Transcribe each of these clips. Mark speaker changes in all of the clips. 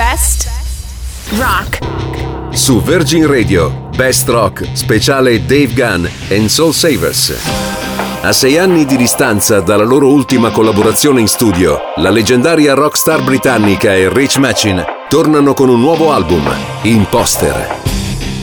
Speaker 1: Best Rock.
Speaker 2: Su Virgin Radio, Best Rock, speciale Dave Gunn and Soul Savers. A sei anni di distanza dalla loro ultima collaborazione in studio, la leggendaria rockstar britannica e Rich Machin tornano con un nuovo album, Imposter.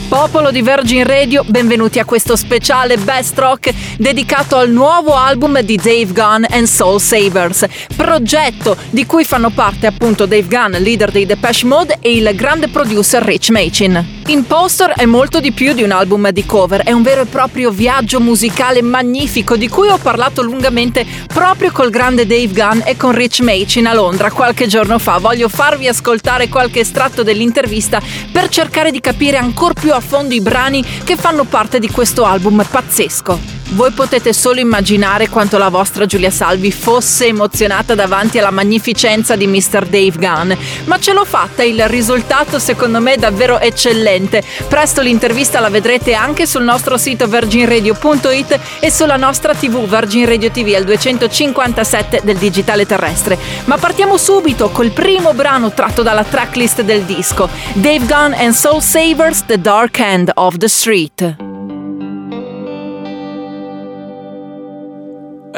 Speaker 1: Popolo di Virgin Radio, benvenuti a questo speciale Best Rock dedicato al nuovo album di Dave Gunn and Soul Savers, progetto di cui fanno parte appunto Dave Gunn, leader dei Depeche Mode, e il grande producer Rich Machin. Imposter è molto di più di un album di cover, è un vero e proprio viaggio musicale magnifico di cui ho parlato lungamente proprio col grande Dave Gunn e con Rich Machin a Londra qualche giorno fa. Voglio farvi ascoltare qualche estratto dell'intervista per cercare di capire ancora più a fondo i brani che fanno parte di questo album pazzesco. Voi potete solo immaginare quanto la vostra Giulia Salvi fosse emozionata davanti alla magnificenza di Mr. Dave Gunn, ma ce l'ho fatta, il risultato secondo me è davvero eccellente. Presto l'intervista la vedrete anche sul nostro sito virginradio.it e sulla nostra TV Virgin Radio TV al 257 del digitale terrestre. Ma partiamo subito col primo brano tratto dalla tracklist del disco, Dave Gunn and Soul Savers The Dark End of the Street.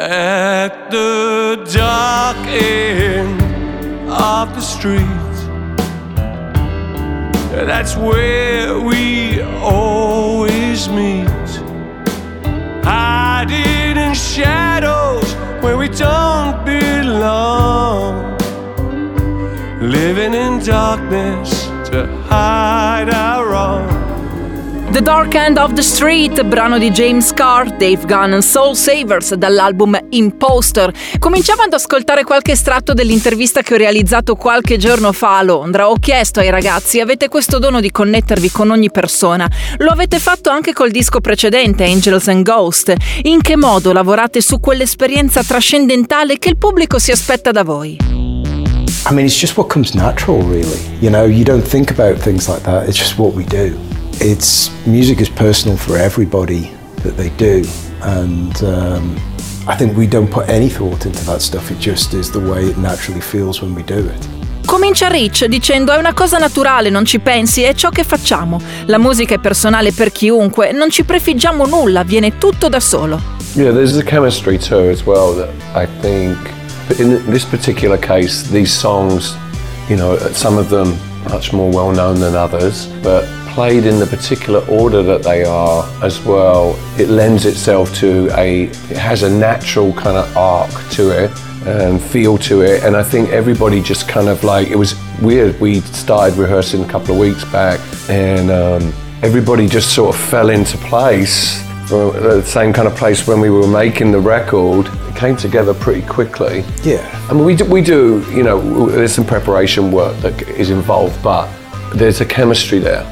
Speaker 3: At the dark end of the street. That's where we always meet. Hiding in shadows where we don't belong. Living in darkness to hide our wrongs.
Speaker 1: The Dark End of the Street, brano di James Carr, Dave Gunn and Soul Savers dall'album Imposter. Cominciavo ad ascoltare qualche estratto dell'intervista che ho realizzato qualche giorno fa a Londra. Ho chiesto ai ragazzi: avete questo dono di connettervi con ogni persona? Lo avete fatto anche col disco precedente, Angels and Ghost. In che modo lavorate su quell'esperienza trascendentale che il pubblico si aspetta da voi?
Speaker 4: I mean, it's just what comes natural, really. You know, you don't think about things like that, it's just what we do. It's music is personal for everybody that they do, and um, I think we don't put any thought into that stuff. It just is the way it naturally feels when we do it.
Speaker 1: Comincia Rich dicendo è una cosa naturale, non ci pensi, è ciò che facciamo. La musica è personale per chiunque, non ci prefiggiamo nulla, viene tutto da solo.
Speaker 5: Yeah, there's a chemistry too as well that I think in this particular case these songs, you know, some of them much more well known than others, but played in the particular order that they are as well, it lends itself to a, it has a natural kind of arc to it and feel to it. And I think everybody just kind of like, it was weird. We started rehearsing a couple of weeks back and um, everybody just sort of fell into place Uh, the same kind of place when we were making the record. It came together pretty quickly.
Speaker 4: Yeah.
Speaker 5: I mean, we do, we do, you know, there's some preparation work that is involved, but there's a chemistry there.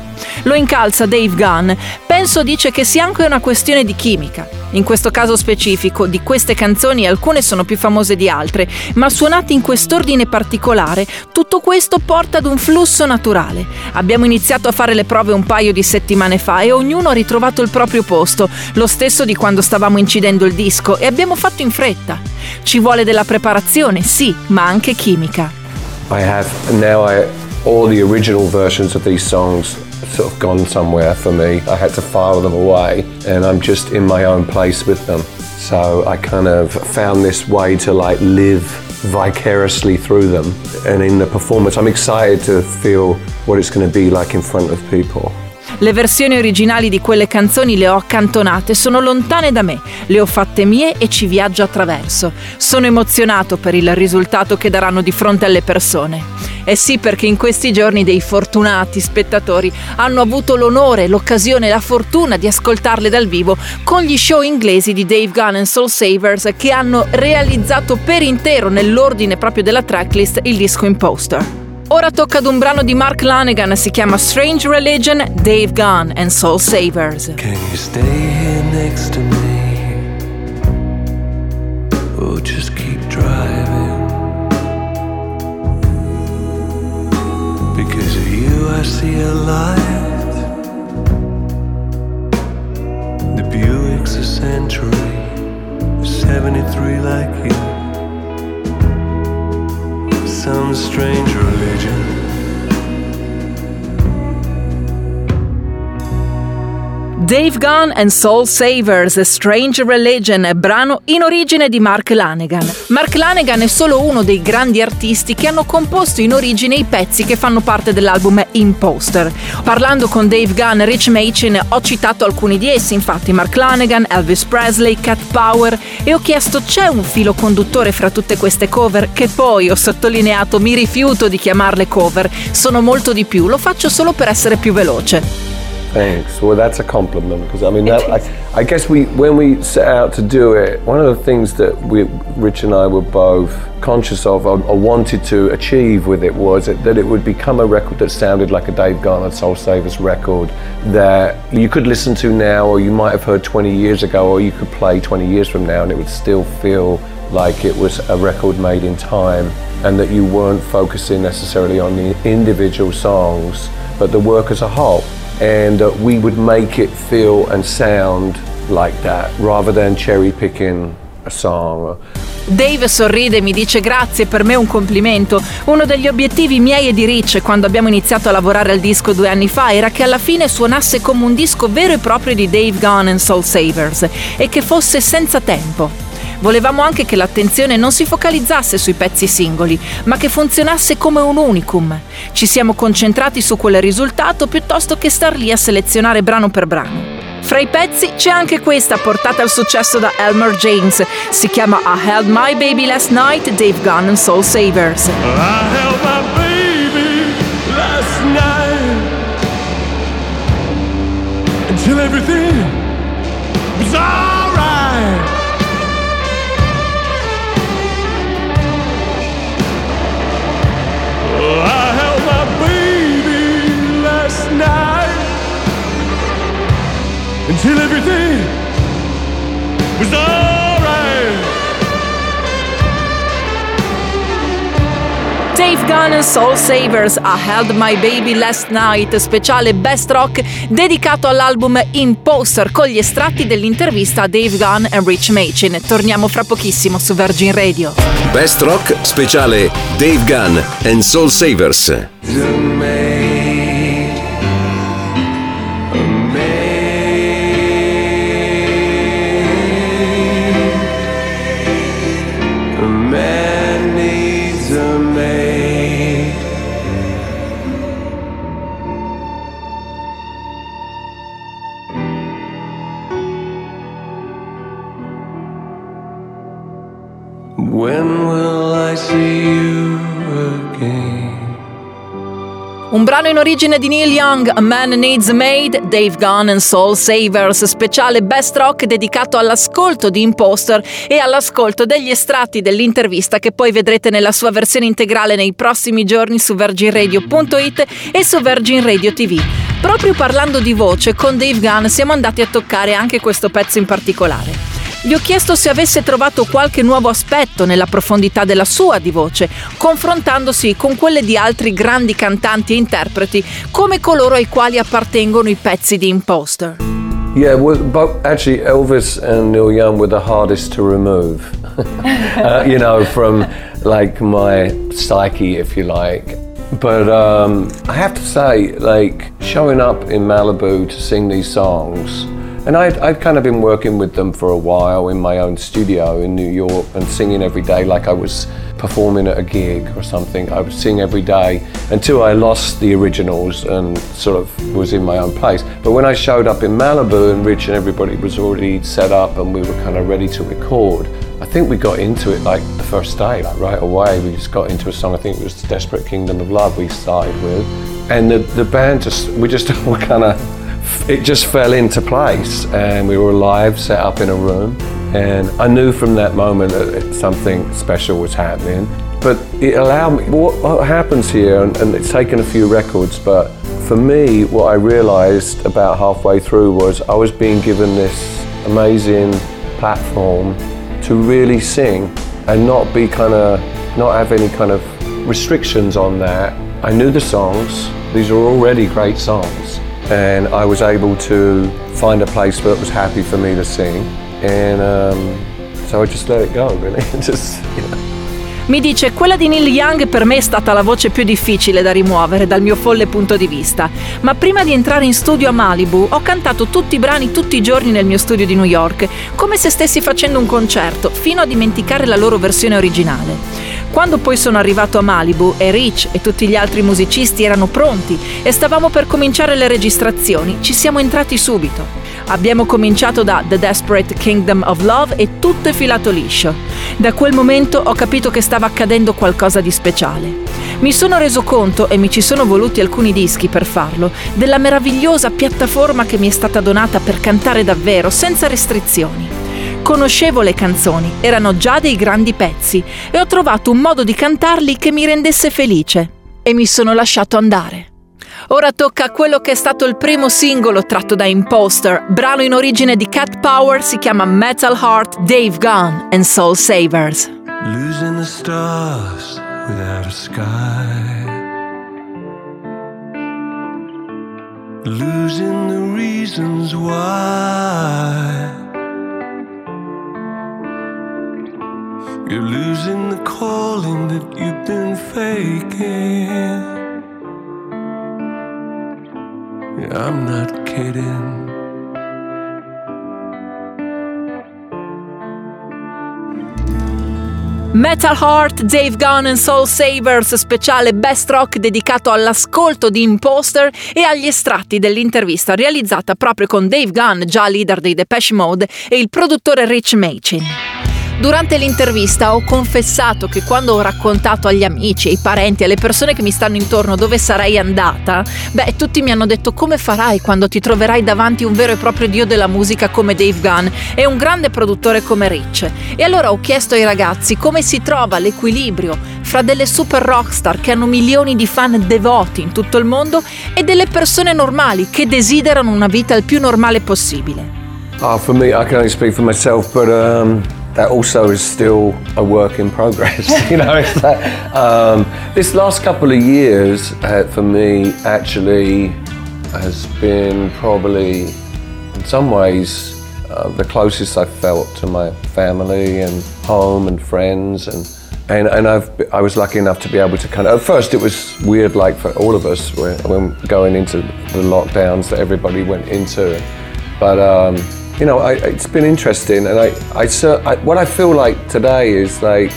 Speaker 1: Lo incalza Dave Gunn. Penso dice che sia anche una questione di chimica. In questo caso specifico, di queste canzoni alcune sono più famose di altre, ma suonate in quest'ordine particolare, tutto questo porta ad un flusso naturale. Abbiamo iniziato a fare le prove un paio di settimane fa e ognuno ha ritrovato il proprio posto, lo stesso di quando stavamo incidendo il disco e abbiamo fatto in fretta. Ci vuole della preparazione, sì, ma anche chimica.
Speaker 5: I have now I all the original versions of these songs sort of gone somewhere for me. I had to file them away, and I'm just in my own place with them. So I kind of found this way to like live vicariously through them. And in the performance, I'm excited to feel what it's going to be like in front of people.
Speaker 1: Le versioni originali di quelle canzoni le ho accantonate, sono lontane da me, le ho fatte mie e ci viaggio attraverso. Sono emozionato per il risultato che daranno di fronte alle persone. Eh sì, perché in questi giorni dei fortunati spettatori hanno avuto l'onore, l'occasione, la fortuna di ascoltarle dal vivo con gli show inglesi di Dave Gunn and Soul Savers che hanno realizzato per intero nell'ordine proprio della tracklist il disco Imposter. Ora tocca ad un brano di Mark Lanegan, si chiama Strange Religion, Dave Gunn and Soul Savers.
Speaker 3: Can you stay here next to me? Or just keep driving? I see a light. The Buick's a century, 73 like you. some strange religion.
Speaker 1: Dave Gunn and Soul Savers, Strange Religion, brano in origine di Mark Lanegan. Mark Lanegan è solo uno dei grandi artisti che hanno composto in origine i pezzi che fanno parte dell'album Imposter. Parlando con Dave Gunn e Rich Machin ho citato alcuni di essi, infatti Mark Lanegan, Elvis Presley, Cat Power e ho chiesto c'è un filo conduttore fra tutte queste cover che poi ho sottolineato mi rifiuto di chiamarle cover, sono molto di più, lo faccio solo per essere più veloce.
Speaker 5: Thanks. Well, that's a compliment because I mean, that, I, I, guess we when we set out to do it, one of the things that we, Rich and I were both conscious of or, or wanted to achieve with it was that, that, it would become a record that sounded like a Dave Garner Soul Savers record that you could listen to now, or you might have heard 20 years ago, or you could play 20 years from now, and it would still feel like it was a record made in time, and that you weren't focusing necessarily on the individual songs, but the work as a whole. And uh, we would make it feel and sound like that rather than cherry picking a song.
Speaker 1: Dave sorride e mi dice grazie, per me è un complimento. Uno degli obiettivi miei e di Rich quando abbiamo iniziato a lavorare al disco due anni fa era che alla fine suonasse come un disco vero e proprio di Dave Gunn and Soul Savers e che fosse senza tempo. Volevamo anche che l'attenzione non si focalizzasse sui pezzi singoli, ma che funzionasse come un unicum. Ci siamo concentrati su quel risultato piuttosto che star lì a selezionare brano per brano. Fra i pezzi c'è anche questa portata al successo da Elmer James. Si chiama I Held My Baby Last Night, Dave Gunn and Soul Savers. I held my baby last night until everything was alright. I held my baby last night until everything was alright. Dave Gunn and Soul Savers I Held My Baby Last Night, speciale Best Rock dedicato all'album Imposter con gli estratti dell'intervista a Dave Gunn e Rich Machin. Torniamo fra pochissimo su Virgin Radio.
Speaker 2: Best Rock speciale Dave Gunn and Soul Savers.
Speaker 1: Un brano in origine di Neil Young, A Man Needs a Maid, Dave Gunn and Soul Savers, speciale best rock dedicato all'ascolto di Imposter e all'ascolto degli estratti dell'intervista che poi vedrete nella sua versione integrale nei prossimi giorni su virginradio.it e su Virgin Radio TV. Proprio parlando di voce, con Dave Gunn siamo andati a toccare anche questo pezzo in particolare. Gli ho chiesto se avesse trovato qualche nuovo aspetto nella profondità della sua di voce, confrontandosi con quelle di altri grandi cantanti e interpreti, come coloro ai quali appartengono i pezzi di Imposter.
Speaker 5: Yeah, well, but actually, Elvis and Neil Young were the hardest to remove. uh, you know, from like my psyche, if you like. But um, I have to say, like showing up in Malibu to sing these songs. And I'd, I'd kind of been working with them for a while in my own studio in New York and singing every day like I was performing at a gig or something. I would sing every day until I lost the originals and sort of was in my own place. But when I showed up in Malibu and Rich and everybody was already set up and we were kind of ready to record, I think we got into it like the first day, like right away. We just got into a song. I think it was "Desperate Kingdom of Love" we started with, and the the band just we just were kind of it just fell into place and we were live set up in a room. And I knew from that moment that something special was happening. But it allowed me what, what happens here and, and, it's taken a few records but for me what I realized about halfway through was I was being given this amazing platform to really sing and not be kind of not have any kind of restrictions on that. I knew the songs. These are already great songs and I was able to find a place that was happy for me to sing, and um, so I just let it go, really. just, you know.
Speaker 1: Mi dice, quella di Neil Young per me è stata la voce più difficile da rimuovere dal mio folle punto di vista, ma prima di entrare in studio a Malibu ho cantato tutti i brani tutti i giorni nel mio studio di New York, come se stessi facendo un concerto, fino a dimenticare la loro versione originale. Quando poi sono arrivato a Malibu e Rich e tutti gli altri musicisti erano pronti e stavamo per cominciare le registrazioni, ci siamo entrati subito. Abbiamo cominciato da The Desperate Kingdom of Love e tutto è filato liscio. Da quel momento ho capito che stava accadendo qualcosa di speciale. Mi sono reso conto, e mi ci sono voluti alcuni dischi per farlo, della meravigliosa piattaforma che mi è stata donata per cantare davvero, senza restrizioni. Conoscevo le canzoni, erano già dei grandi pezzi e ho trovato un modo di cantarli che mi rendesse felice. E mi sono lasciato andare. Ora tocca a quello che è stato il primo singolo tratto da Imposter, brano in origine di Cat Power, si chiama Metal Heart, Dave Gunn and Soul Savers.
Speaker 3: Losing the stars without a sky. Losing the reasons why. You're losing the calling that you've been faking. I'm not kidding.
Speaker 1: Metal Heart, Dave Gunn and Soul Savers, speciale Best Rock dedicato all'ascolto di Imposter e agli estratti dell'intervista realizzata proprio con Dave Gunn, già leader dei Depeche Mode, e il produttore Rich Machin. Durante l'intervista ho confessato che quando ho raccontato agli amici, ai parenti, alle persone che mi stanno intorno dove sarei andata, beh, tutti mi hanno detto come farai quando ti troverai davanti un vero e proprio dio della musica come Dave Gunn e un grande produttore come Rich. E allora ho chiesto ai ragazzi come si trova l'equilibrio fra delle super rockstar che hanno milioni di fan devoti in tutto il mondo e delle persone normali che desiderano una vita il più normale possibile.
Speaker 5: Oh, for me, I can only speak for myself, but um, that also is still a work in progress. you know, like, um, this last couple of years uh, for me actually has been probably, in some ways, uh, the closest I've felt to my family and home and friends and. And, and I've, I was lucky enough to be able to kind of. At first, it was weird, like for all of us, when, when going into the lockdowns that everybody went into. But um, you know, I, it's been interesting, and I, I, I, what I feel like today is like,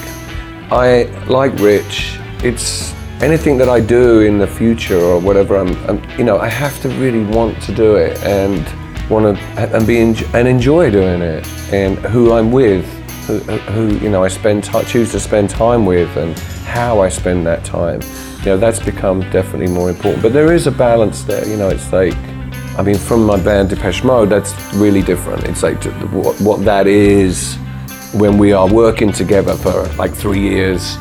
Speaker 5: I like Rich. It's anything that I do in the future or whatever. I'm, I'm you know, I have to really want to do it and want to and be and enjoy doing it, and who I'm with, who, who you know, I spend t- choose to spend time with, and how I spend that time. You know, that's become definitely more important. But there is a balance there. You know, it's like I mean, from my band Depeche Mode, that's really different. It's like what, what that is when we are working together for like three years.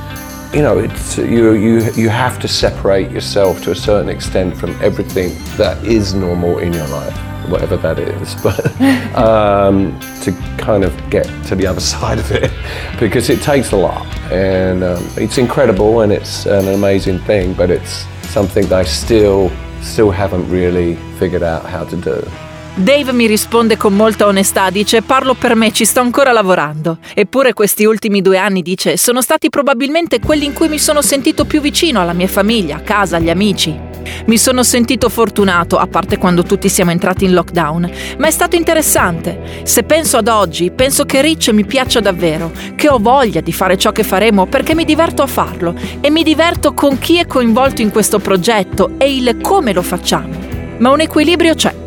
Speaker 5: You know, it's you you you have to separate yourself to a certain extent from everything that is normal in your life, whatever that is. But um, to kind of get to the other side of it, because it takes a lot, and um, it's incredible and it's an amazing thing. But it's something that I still still haven't really figured out how to do.
Speaker 1: Dave mi risponde con molta onestà, dice parlo per me, ci sto ancora lavorando. Eppure questi ultimi due anni, dice, sono stati probabilmente quelli in cui mi sono sentito più vicino alla mia famiglia, a casa, agli amici. Mi sono sentito fortunato, a parte quando tutti siamo entrati in lockdown, ma è stato interessante. Se penso ad oggi, penso che Rich mi piaccia davvero, che ho voglia di fare ciò che faremo perché mi diverto a farlo e mi diverto con chi è coinvolto in questo progetto e il come lo facciamo. Ma un equilibrio c'è.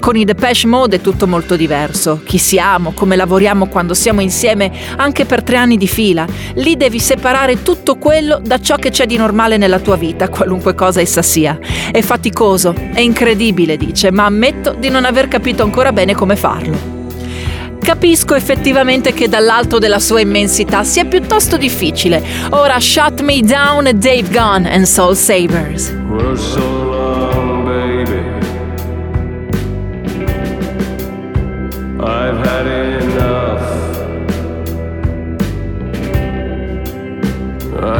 Speaker 1: Con i Depeche Mode è tutto molto diverso. Chi siamo, come lavoriamo quando siamo insieme anche per tre anni di fila. Lì devi separare tutto quello da ciò che c'è di normale nella tua vita, qualunque cosa essa sia. È faticoso, è incredibile, dice, ma ammetto di non aver capito ancora bene come farlo. Capisco effettivamente che dall'alto della sua immensità sia piuttosto difficile. Ora Shut Me Down, Dave Gunn and Soul Savers.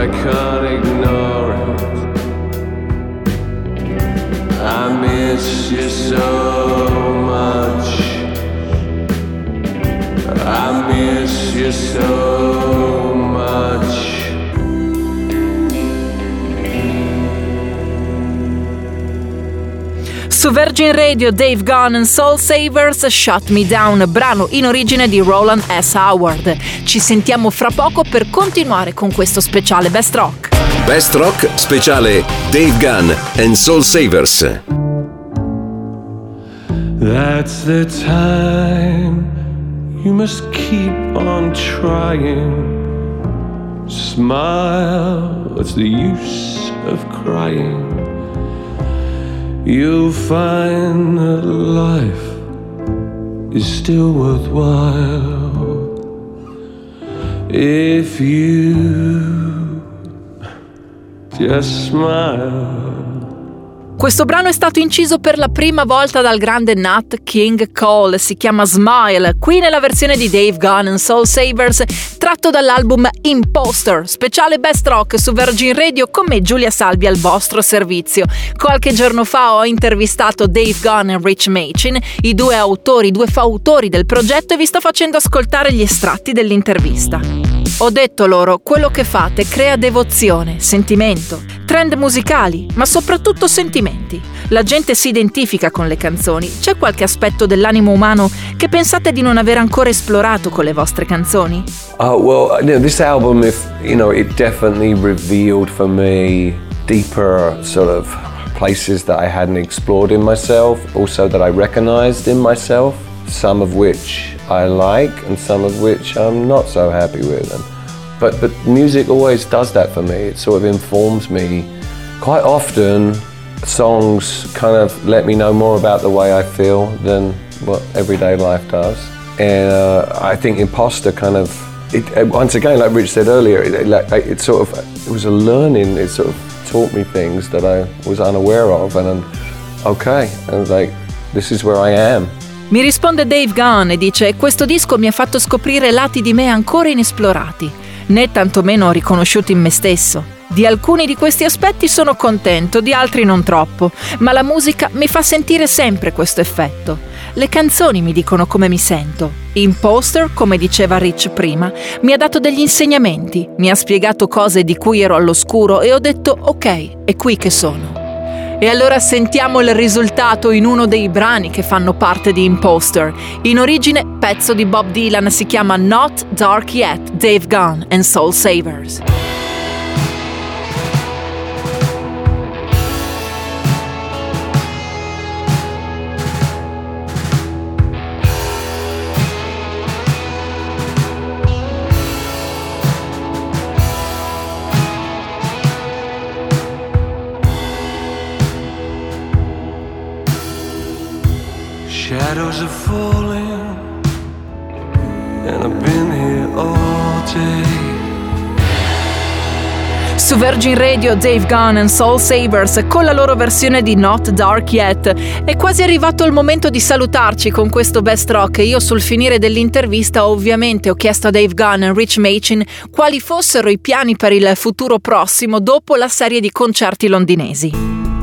Speaker 3: I can't
Speaker 1: Su Virgin Radio Dave Gunn and Soul Savers Shut Me Down, brano in origine di Roland S. Howard. Ci sentiamo fra poco per continuare con questo speciale Best Rock.
Speaker 2: Best Rock speciale Dave Gunn and Soul Savers.
Speaker 3: That's the time you must keep on trying. Smile, what's the use of crying? You'll find that life is still worthwhile if you just smile.
Speaker 1: Questo brano è stato inciso per la prima volta dal grande Nat King Cole, si chiama Smile, qui nella versione di Dave Gunn and Soul Savers, tratto dall'album Imposter, speciale Best Rock su Virgin Radio con me Giulia Salvi al vostro servizio. Qualche giorno fa ho intervistato Dave Gunn e Rich Machin, i due autori, i due fautori del progetto e vi sto facendo ascoltare gli estratti dell'intervista. Ho detto loro, quello che fate crea devozione, sentimento, trend musicali, ma soprattutto sentimenti. La gente si identifica con le canzoni. C'è qualche aspetto dell'animo umano che pensate di non aver ancora esplorato con le vostre canzoni?
Speaker 5: Uh, well, you know, this album, if you know, it definitely revealed for me deeper sort of places that I hadn't explored in myself, also that I recognized in myself, some of which I like and some of which I'm not so happy with. And, but but music always does that for me. It sort of informs me. Quite often, songs kind of let me know more about the way I feel than what everyday life does. And uh, I think Imposter kind of, it, once again, like Rich said earlier, it, it, it, sort of, it was a learning. It sort of taught me things that I was unaware of, and I'm okay. And like, this is where I am.
Speaker 1: Mi risponde Dave Gunn e dice: Questo disco mi ha fatto scoprire lati di me ancora inesplorati, né tantomeno riconosciuti in me stesso. Di alcuni di questi aspetti sono contento, di altri non troppo, ma la musica mi fa sentire sempre questo effetto. Le canzoni mi dicono come mi sento. Imposter, come diceva Rich prima, mi ha dato degli insegnamenti, mi ha spiegato cose di cui ero all'oscuro e ho detto ok, è qui che sono. E allora sentiamo il risultato in uno dei brani che fanno parte di Imposter. In origine pezzo di Bob Dylan si chiama Not Dark Yet, Dave Gunn and Soul Savers. Su Virgin Radio Dave Gunn and Soul Savers con la loro versione di Not Dark Yet. È quasi arrivato il momento di salutarci con questo best rock io sul finire dell'intervista ovviamente ho chiesto a Dave Gunn e Rich Machin quali fossero i piani per il futuro prossimo dopo la serie di concerti londinesi.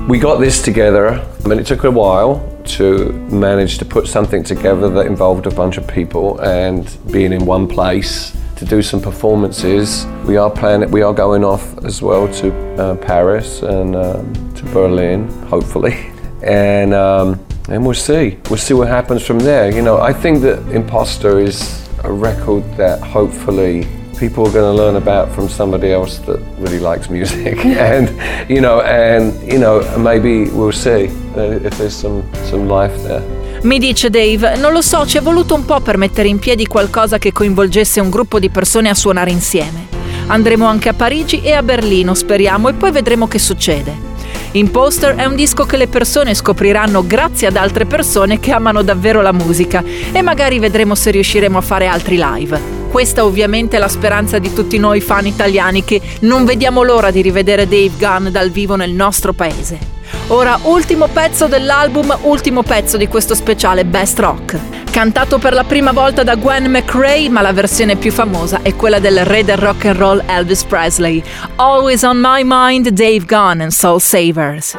Speaker 5: We got this together, mean, it took a while. to manage to put something together that involved a bunch of people and being in one place to do some performances. We are planning, we are going off as well to uh, Paris and um, to Berlin, hopefully, and um, and we'll see. We'll see what happens from there. You know, I think that Imposter is a record that hopefully people are going to learn about from somebody else that really likes music and you know and you know maybe we'll see if there's some, some life there
Speaker 1: Mi dice Dave, non lo so, ci è voluto un po' per mettere in piedi qualcosa che coinvolgesse un gruppo di persone a suonare insieme. Andremo anche a Parigi e a Berlino, speriamo, e poi vedremo che succede. Imposter è un disco che le persone scopriranno grazie ad altre persone che amano davvero la musica e magari vedremo se riusciremo a fare altri live. Questa ovviamente è la speranza di tutti noi fan italiani che non vediamo l'ora di rivedere Dave Gunn dal vivo nel nostro paese. Ora, ultimo pezzo dell'album, ultimo pezzo di questo speciale Best Rock. Cantato per la prima volta da Gwen McRae, ma la versione più famosa è quella del re del rock and roll Elvis Presley. Always on my mind, Dave Gunn and Soul Savers.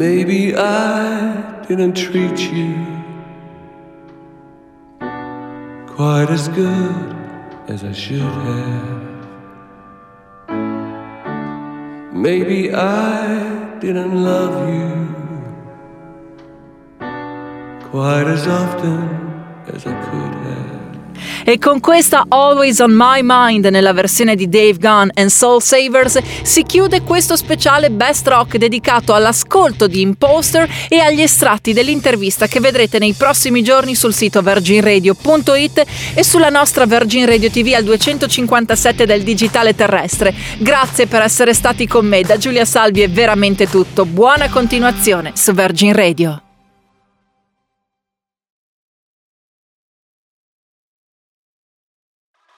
Speaker 3: Maybe I didn't treat you quite as good as I should have. Maybe I didn't love you quite as often as I could have.
Speaker 1: E con questa Always on My Mind nella versione di Dave Gunn and Soul Savers si chiude questo speciale Best Rock dedicato all'ascolto di Imposter e agli estratti dell'intervista che vedrete nei prossimi giorni sul sito virginradio.it e sulla nostra Virgin Radio TV al 257 del digitale terrestre. Grazie per essere stati con me, da Giulia Salvi è veramente tutto. Buona continuazione su Virgin Radio.